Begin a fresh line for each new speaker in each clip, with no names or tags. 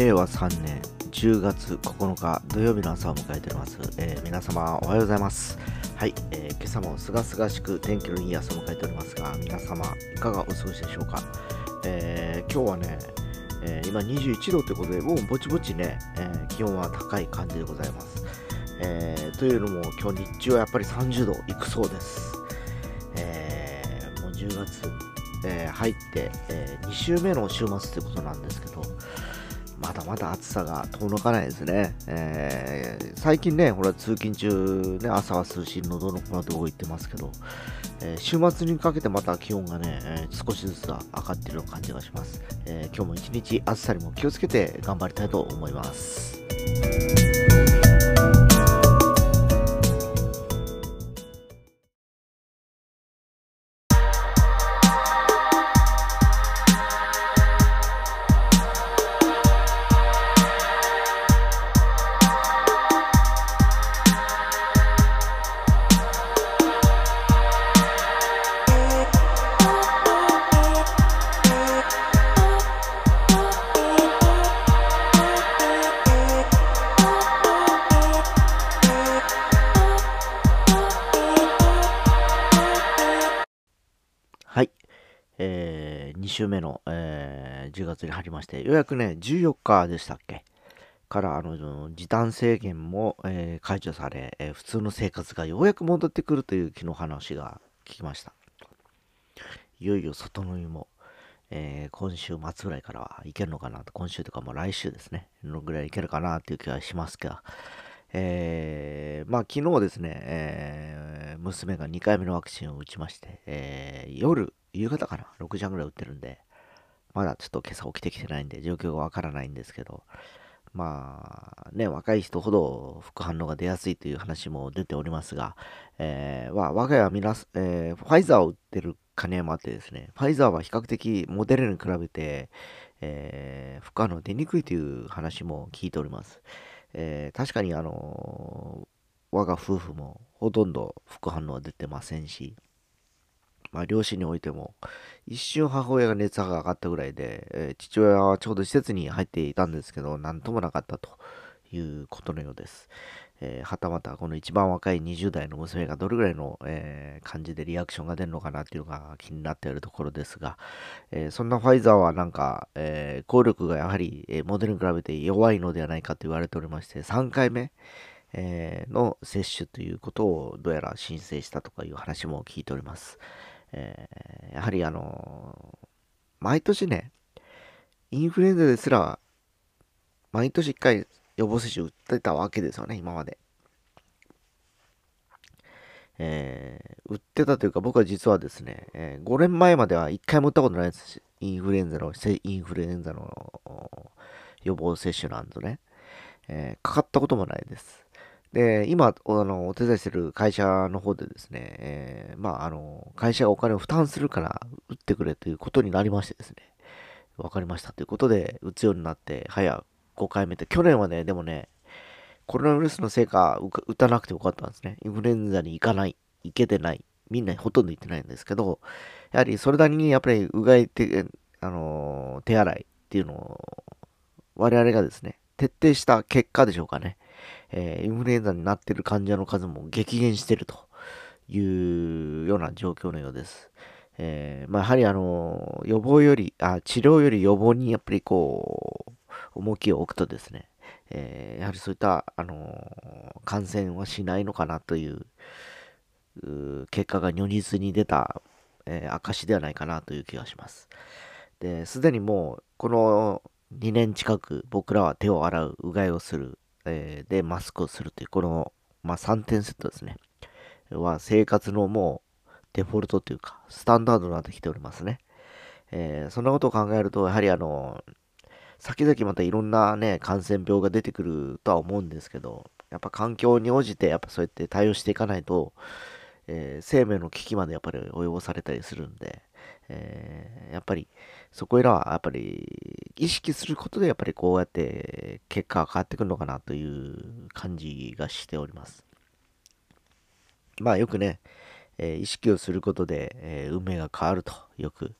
令和3年10月9日土曜日の朝を迎えております、えー皆様おはようございます。はい、えー今朝もすがすがしく天気のいい朝を迎えておりますが皆様いかがお過ごしでしょうか、えー今日はね、えー今21度ということでもうぼちぼちね、え気温は高い感じでございます、えというのも今日日中はやっぱり30度いくそうです、えもう10月、え入って、え2週目の週末ということなんですけどまだまだ暑さが遠のかないですね。えー最近ね、ほら通勤中、ね、朝は涼しい喉の粉で動いてますけど、えー週末にかけてまた気温がね、えー少しずつ上がっているような感じがします。えー今日も一日暑さにも気をつけて頑張りたいと思います。週目の、えー10月に入りまして、ようやくね、14日でしたっけ？から、あの、時短制限も、えー解除され、えー普通の生活がようやく戻ってくるという昨日話が聞きました。いよいよ外飲みも、えー今週末ぐらいからはいけるのかなと、今週とかも来週ですね、のぐらいいけるかなっていう気がしますが、えーまあ昨日ですね、えー娘が2回目のワクチンを打ちまして、えー夜、夕方かな、6時半ぐらい打ってるんで、まだちょっと今朝起きてきてないんで状況がわからないんですけど、まあね、若い人ほど副反応が出やすいという話も出ておりますが、えーまあ、我が家は皆、えーファイザーを打ってる金山あってですね、ファイザーは比較的モデルに比べて、えー副反応出にくいという話も聞いております。えー確かにあのー我が夫婦もほとんど副反応は出てませんし、まあ、両親においても、一瞬母親が熱波が上がったぐらいで、えー父親はちょうど施設に入っていたんですけど、何ともなかったということのようです。えーはたまたこの一番若い20代の娘がどれぐらいの、えー感じでリアクションが出るのかなっていうのが気になっているところですが、えーそんなファイザーはなんか、え効力がやはり、えモデルに比べて弱いのではないかと言われておりまして、3回目、えの接種ということをどうやら申請したとかいう話も聞いております。えやはりあの毎年ね、インフルエンザですら、毎年1回予防接種打ってたわけですよね、今まで。えー打ってたというか、僕は実はですね、え5年前までは1回も打ったことないですし、インフルエンザの、インフルエンザの予防接種なんとね、えーかかったこともないです。で、今、おあの、お手伝いしてる会社の方でですね、えまあ、あの、会社がお金を負担するから、打ってくれということになりましてですね、わかりましたということで、打つようになって、早5回目で、去年はね、でもね、コロナウイルスのせいか、打たなくてよかったんですね。インフルエンザに行かない、行けてない、みんなほとんど行ってないんですけど、やはりそれなりにやっぱりうがいて、あの手洗いっていうのを、我々がですね、徹底した結果でしょうかね。えーインフルエンザになってる患者の数も激減してるというような状況のようです。えーまあ、やはりあの予防よりあ、治療より予防にやっぱりこう、重きを置くとですね、えーやはりそういった、あの感染はしないのかなという結果が如実に出た、えー証ではないかなという気がします。で、すでにもう、この2年近く僕らは手を洗う、うがいをする、えーで、マスクをするという、この、まあ、3点セットですね。は、生活のもう、デフォルトというか、スタンダードになってきておりますね。えーそんなことを考えると、やはりあの、先々またいろんなね、感染病が出てくるとは思うんですけど、やっぱ環境に応じて、やっぱそうやって対応していかないと、えー生命の危機までやっぱり及ぼされたりするんで、えーやっぱりそこらはやっぱり意識することでやっぱりこうやって結果が変わってくるのかなという感じがしております。まあよくね、えー意識をすることで、えー運命が変わるとよく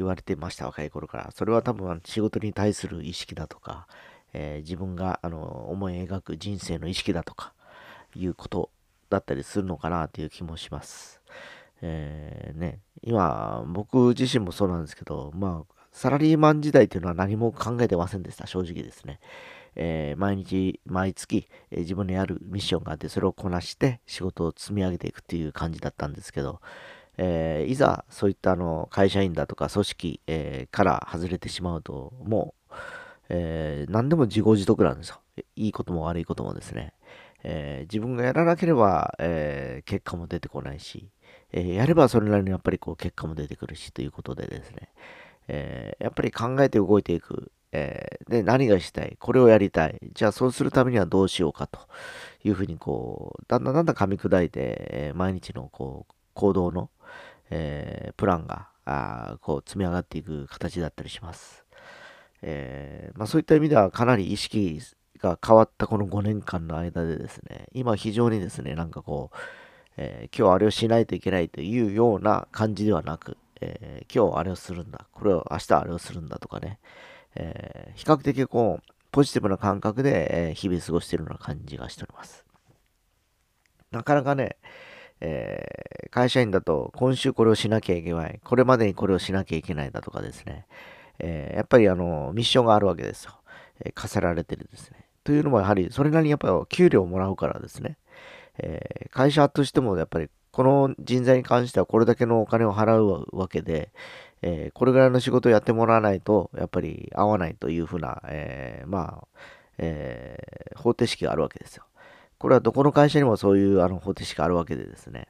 言われてました若い頃から。それは多分仕事に対する意識だとか、えー、自分があの思い描く人生の意識だとかいうことだったりするのかなという気もします。えー、ね、今、僕自身もそうなんですけど、まあ、サラリーマン時代というのは何も考えてませんでした、正直ですね。えー、毎日、毎月、えー、自分のやるミッションがあって、それをこなして仕事を積み上げていくっていう感じだったんですけど、えー、いざそういったあの会社員だとか組織、えから外れてしまうと、もう、え何でも自業自得なんですよ。いいことも悪いこともですね。え自分がやらなければ、え結果も出てこないし、えやればそれなりにやっぱりこう結果も出てくるしということでですね、えやっぱり考えて動いていく、えー、で、何がしたい？これをやりたい。じゃあそうするためにはどうしようかというふうに、こう、だんだんだんだん噛み砕いて、えー、毎日のこう行動の、えー、プランがあこう積み上がっていく形だったりします。えまあ、そういった意味ではかなり意識が変わったこの5年間の間でですね、今非常にですね、なんかこう、え今日あれをしないといけないというような感じではなく、え今日あれをするんだ、これを明日あれをするんだとかね、えー、比較的こう、ポジティブな感覚で、え、日々過ごしているような感じがしております。なかなかね、えー、会社員だと今週これをしなきゃいけない、これまでにこれをしなきゃいけないだとかですね、えー、やっぱりあの、ミッションがあるわけですよ。えー、課せられてるですね。というのもやはり、それなりにやっぱり給料をもらうからですね、え会社としてもやっぱりこの人材に関してはこれだけのお金を払うわけで、えー、これぐらいの仕事をやってもらわないと、やっぱり合わないというふうな、えー、まあ、えー、方程式があるわけですよ。これはどこの会社にもそういうあの方程式があるわけでですね。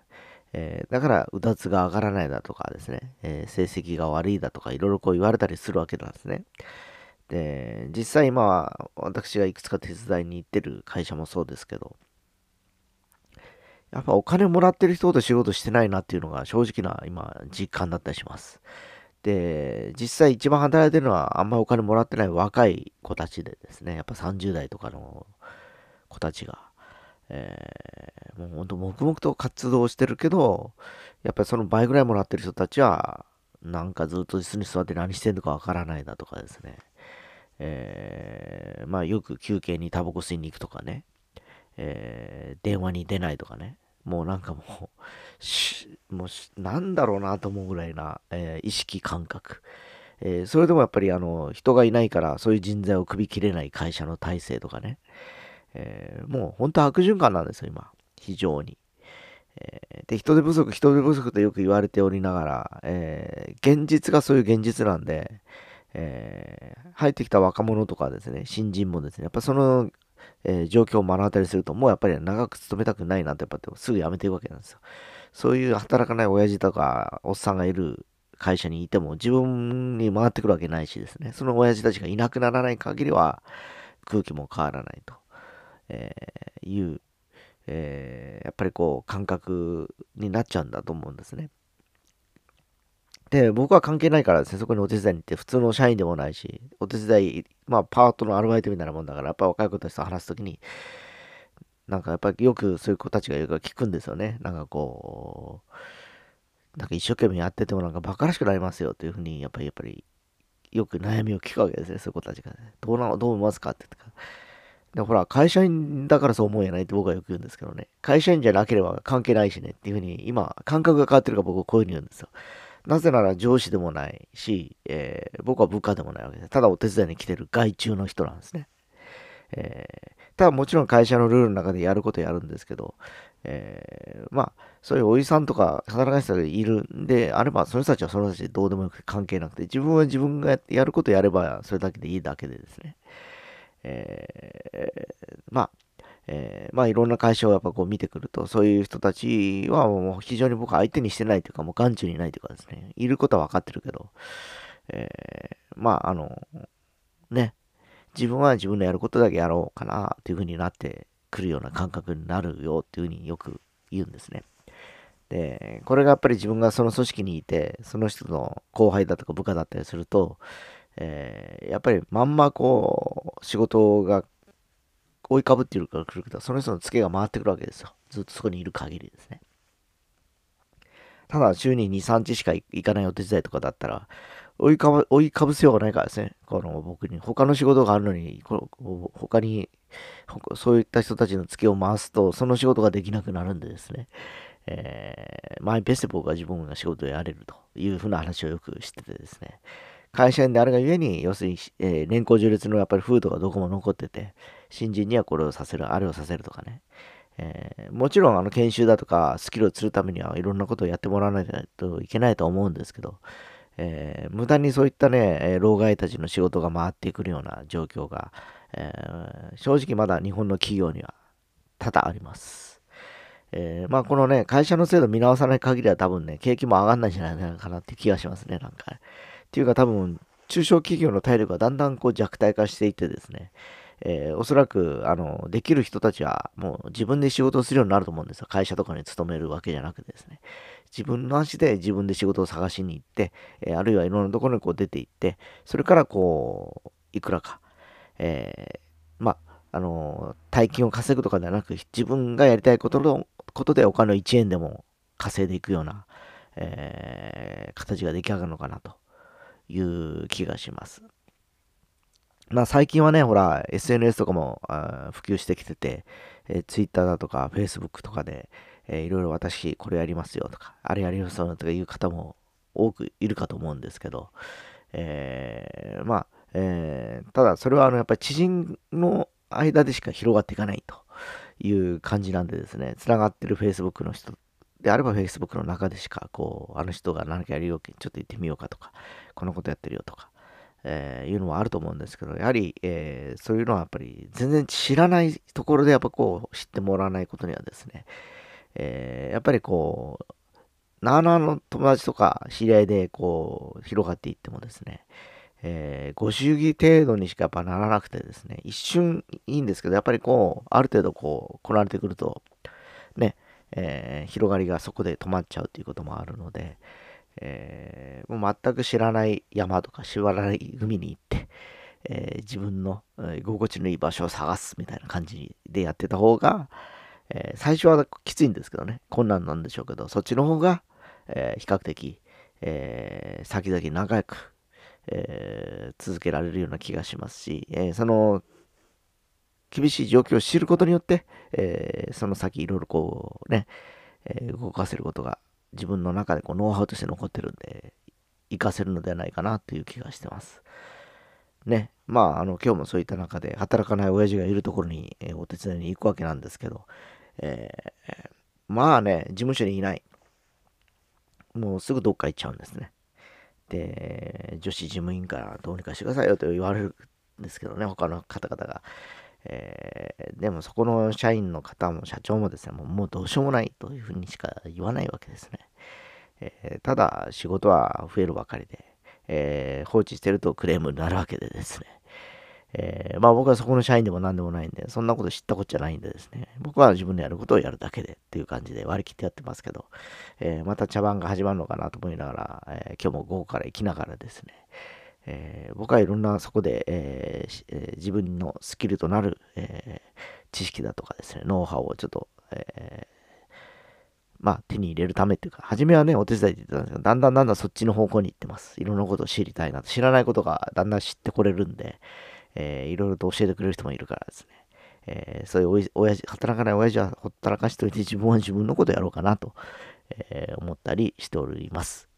えー、だから、うだつが上がらないだとかですね、えー、成績が悪いだとか、いろいろこう言われたりするわけなんですね。で、実際今は、私がいくつか手伝いに行ってる会社もそうですけど、やっぱお金もらってる人ほど仕事してないなっていうのが正直な今実感だったりします。で、実際一番働いてるのはあんまりお金もらってない若い子たちでですね、やっぱ30代とかの子たちが、えー、もうほんと黙々と活動してるけど、やっぱりその倍ぐらいもらってる人たちは、なんかずっと椅子に座って何してんのかわからないだとかですね、えー、まあよく休憩にタバコ吸いに行くとかね、えー、電話に出ないとかね、もうなんかもう、もうなんだろうなと思うぐらいな、えー、意識感覚。えー、それでもやっぱりあの人がいないからそういう人材を首切れない会社の体制とかね、えー、もう本当悪循環なんですよ、今。非常に。えー、で、人手不足、人手不足とよく言われておりながら、え現実がそういう現実なんで、え入ってきた若者とかですね、新人もですね、やっぱそのえ、状況を目の当たりすると、もうやっぱり長く勤めたくないなって、やっぱすぐ辞めていくわけなんですよ。そういう働かない親父とか、おっさんがいる会社にいても、自分に回ってくるわけないしですね、その親父たちがいなくならない限りは、空気も変わらないと、えー、いう、えー、やっぱりこう、感覚になっちゃうんだと思うんですね。で、僕は関係ないからですね、そこにお手伝いに行って、普通の社員でもないし、お手伝い、まあ、パートのアルバイトみたいなもんだから、やっぱ若い子たちと話すときに、なんかやっぱりよくそういう子たちが言うから聞くんですよね。なんかこう、なんか一生懸命やっててもなんか馬鹿らしくなりますよというふうに、やっぱり、やっぱり、よく悩みを聞くわけですね、そういう子たちが、ね。どうな、どう思いますかって言ってで、ほら、会社員だからそう思うんやないって僕はよく言うんですけどね。会社員じゃなければ関係ないしねっていうふうに、今、感覚が変わってるから僕はこういうふうに言うんですよ。なぜなら上司でもないし、えー、僕は部下でもないわけです。ただお手伝いに来てる外注の人なんですね。えー、ただもちろん会社のルールの中でやることやるんですけど、えー、まあ、そういうおじさんとか働かせたがいるんであれば、その人たちはその人たちでどうでもよくて関係なくて、自分は自分がやることやればそれだけでいいだけでですね。えー、まあ、えー、まあいろんな会社をやっぱこう見てくると、そういう人たちはもう非常に僕相手にしてないというか、もう眼中にないというかですね、いることは分かってるけど、えー、まああの、ね、自分は自分のやることだけやろうかなというふうになってくるような感覚になるよっていうふうによく言うんですね。で、これがやっぱり自分がその組織にいて、その人の後輩だとか部下だったりすると、えー、やっぱりまんまこう、仕事が追いかぶっているから来るけど、その人のツケが回ってくるわけですよ。ずっとそこにいる限りですね。ただ、週に2、3日しか行かないお手伝いとかだったら、追いかぶ追いかぶせようがないからですね。この僕に。他の仕事があるのに、この他に、そういった人たちの月を回すと、その仕事ができなくなるんでですね。えー、マイペースで僕は自分が仕事をやれるというふうな話をよくしててですね。会社員であるがゆえに、要するに、えー、年功序列のやっぱり風土がどこも残ってて、新人にはこれをさせる、あれをさせるとかね。えー、もちろんあの研修だとかスキルを釣るためにはいろんなことをやってもらわないといけないと思うんですけど、えー、無駄にそういったね、老害たちの仕事が回ってくるような状況が、えー、正直まだ日本の企業には多々あります。えー、まあこのね、会社の制度見直さない限りは多分ね、景気も上がんないんじゃないかなって気がしますね、なんか、っていうか多分、中小企業の体力がだんだんこう弱体化していってですね、えー、おそらく、あの、できる人たちはもう自分で仕事をするようになると思うんですよ。会社とかに勤めるわけじゃなくてですね。自分の足で自分で仕事を探しに行って、えー、あるいはいろんなところにこう出て行って、それからこう、いくらか、えー、まあ、の、大金を稼ぐとかではなく、自分がやりたいことの、ことでお金を1円でも稼いでいくような、えー、形が出来上がるのかなという気がします。まあ最近はね、ほら、SNS とかも普及してきてて、え、Twitter だとか Facebook とかで、えー、いろいろ私これやりますよとか、あれやりますよとかいう方も多くいるかと思うんですけど、えー、まあ、えー、ただそれはあのやっぱり知人の間でしか広がっていかないという感じなんでですね、つながってる Facebook の人であれば Facebook の中でしか、こう、あの人が何かやるようちょっと行ってみようかとか、このことやってるよとか、えー、いうのはあると思うんですけど、やはり、えー、そういうのはやっぱり全然知らないところでやっぱこう知ってもらわないことにはですね、えー、やっぱりこう、なあなあの友達とか知り合いでこう広がっていってもですね、えー、ご祝儀程度にしかやっぱならなくてですね、一瞬いいんですけど、やっぱりこう、ある程度こう、来られてくると、えー、広がりがそこで止まっちゃうということもあるので、えー、もう全く知らない山とか知らない海に行って、えー、自分の居心地のいい場所を探すみたいな感じでやってた方が、え、最初はきついんですけどね、困難なんでしょうけど、そっちの方が、え比較的、え先々長く、え続けられるような気がしますし、えその厳しい状況を知ることによって、えその先いろいろこうね、え動かせることが自分の中でこうノウハウとして残ってるんで、活かせるのではないかなという気がしてます。ね。まあ、あの、今日もそういった中で、働かない親父がいるところに、えー、お手伝いに行くわけなんですけど、えー、まあね、事務所にいない。もうすぐどっか行っちゃうんですね。で、女子事務員からどうにかしてくださいよと言われるんですけどね、他の方々が。えー、でもそこの社員の方も社長もですね、もうもうどうしようもないというふうにしか言わないわけですね。えー、ただ仕事は増えるばかりで、えー、放置してるとクレームになるわけでですね。えー、まあ僕はそこの社員でも何でもないんで、そんなこと知ったことじゃないんでですね、僕は自分でやることをやるだけでっていう感じで割り切ってやってますけど、えー、また茶番が始まるのかなと思いながら、えー、今日も午後から行きながらですね、えー、僕はいろんなそこで、えー、自分のスキルとなる、えー、知識だとかですね、ノウハウをちょっと、えまあ手に入れるためっていうか、初めはね、お手伝いって言ったんですけど、だんだんだんだんそっちの方向に行ってます。いろんなことを知りたいなと。知らないことがだんだん知ってこれるんで、えいろいろと教えてくれる人もいるからですね。えそういうおい親父、働かない親父はほったらかしといて自分は自分のことやろうかなと、え思ったりしております。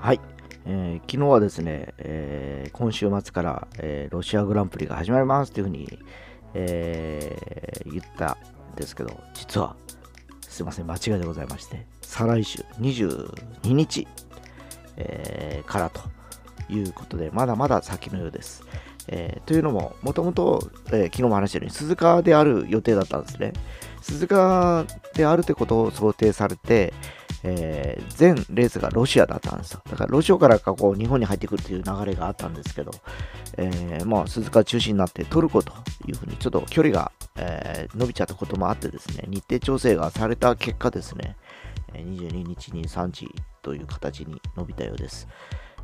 はい。えー、昨日はですね、えー、今週末から、えー、ロシアグランプリが始まりますというふうに、え言ったんですけど、実は、すいません、間違いでございまして、再来週22日、えからということで、まだまだ先のようです。えというのも、もともと、え昨日も話したように、鈴鹿である予定だったんですね。鈴鹿であるってことを想定されて、えー、全レースがロシアだったんですよ。だからロシアからかこう日本に入ってくるという流れがあったんですけど、えー、まあ、鈴鹿中心になってトルコというふうにちょっと距離が、えー、伸びちゃったこともあってですね、日程調整がされた結果ですね、22日に3時という形に伸びたようです。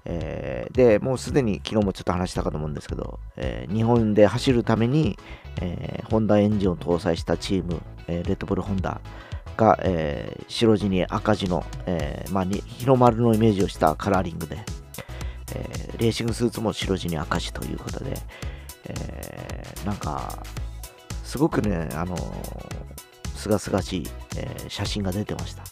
えー、で、もうすでに昨日もちょっと話したかと思うんですけど、えー、日本で走るために、えー、ホンダエンジンを搭載したチーム、えレッドブルホンダが、え白地に赤字の、えまあ、日の丸のイメージをしたカラーリングで、えレーシングスーツも白地に赤字ということで、えなんか、すごくね、あのすがすがしい、え写真が出てました。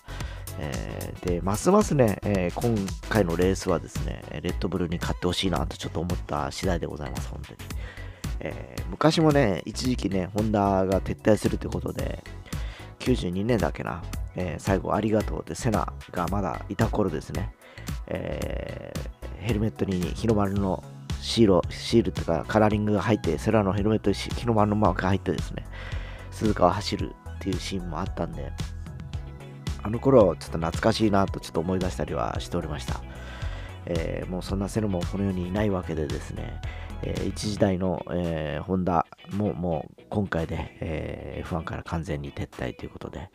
えー、で、ますますね、えー、今回のレースはですね、レッドブルに勝ってほしいなとちょっと思った次第でございます、本当に。えー、昔もね、一時期ね、ホンダが撤退するということで、92年だっけな、え最後ありがとうでセナがまだいた頃ですね、えヘルメットに日の丸のシール、シールっていうかカラーリングが入って、セナのヘルメットに日の丸のマークが入ってですね、鈴鹿を走るっていうシーンもあったんで、あの頃ちょっと懐かしいなとちょっと思い出したりはしておりました。えー、もうそんなセルもこの世にいないわけでですね、えー、一時代の、えー、ホンダももう今回で、えー、F1 から完全に撤退ということで、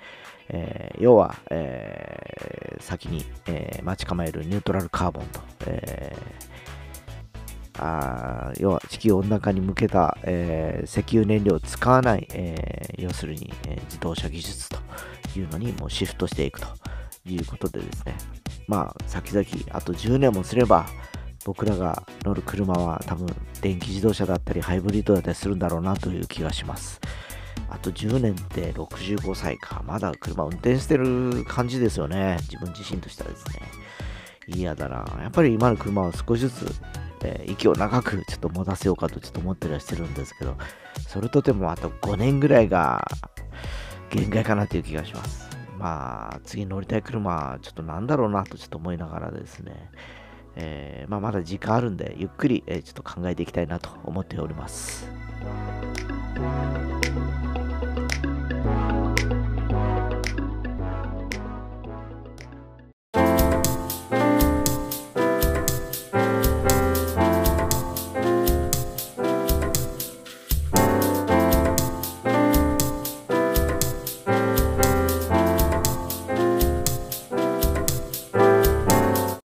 えー、要は、えー、先に、えー、待ち構えるニュートラルカーボンと、えー、あ要は地球温暖化に向けた、えー、石油燃料を使わない、えー、要するに、えー、自動車技術というのにもうシフトしていくということでですね、まあ、先々、あと10年もすれば、僕らが乗る車は多分電気自動車だったりハイブリッドだったりするんだろうなという気がします。あと10年って65歳か。まだ車運転してる感じですよね。自分自身としてはですね。嫌だな。やっぱり今の車は少しずつ、えー、息を長くちょっと持たせようかとちょっと思ったりはしてるんですけど、それとてもあと5年ぐらいが限界かなという気がします。まあ、次乗りたい車、ちょっとなんだろうなとちょっと思いながらですね、えー、まあ、まだ時間あるんで、ゆっくり、えー、ちょっと考えていきたいなと思っております。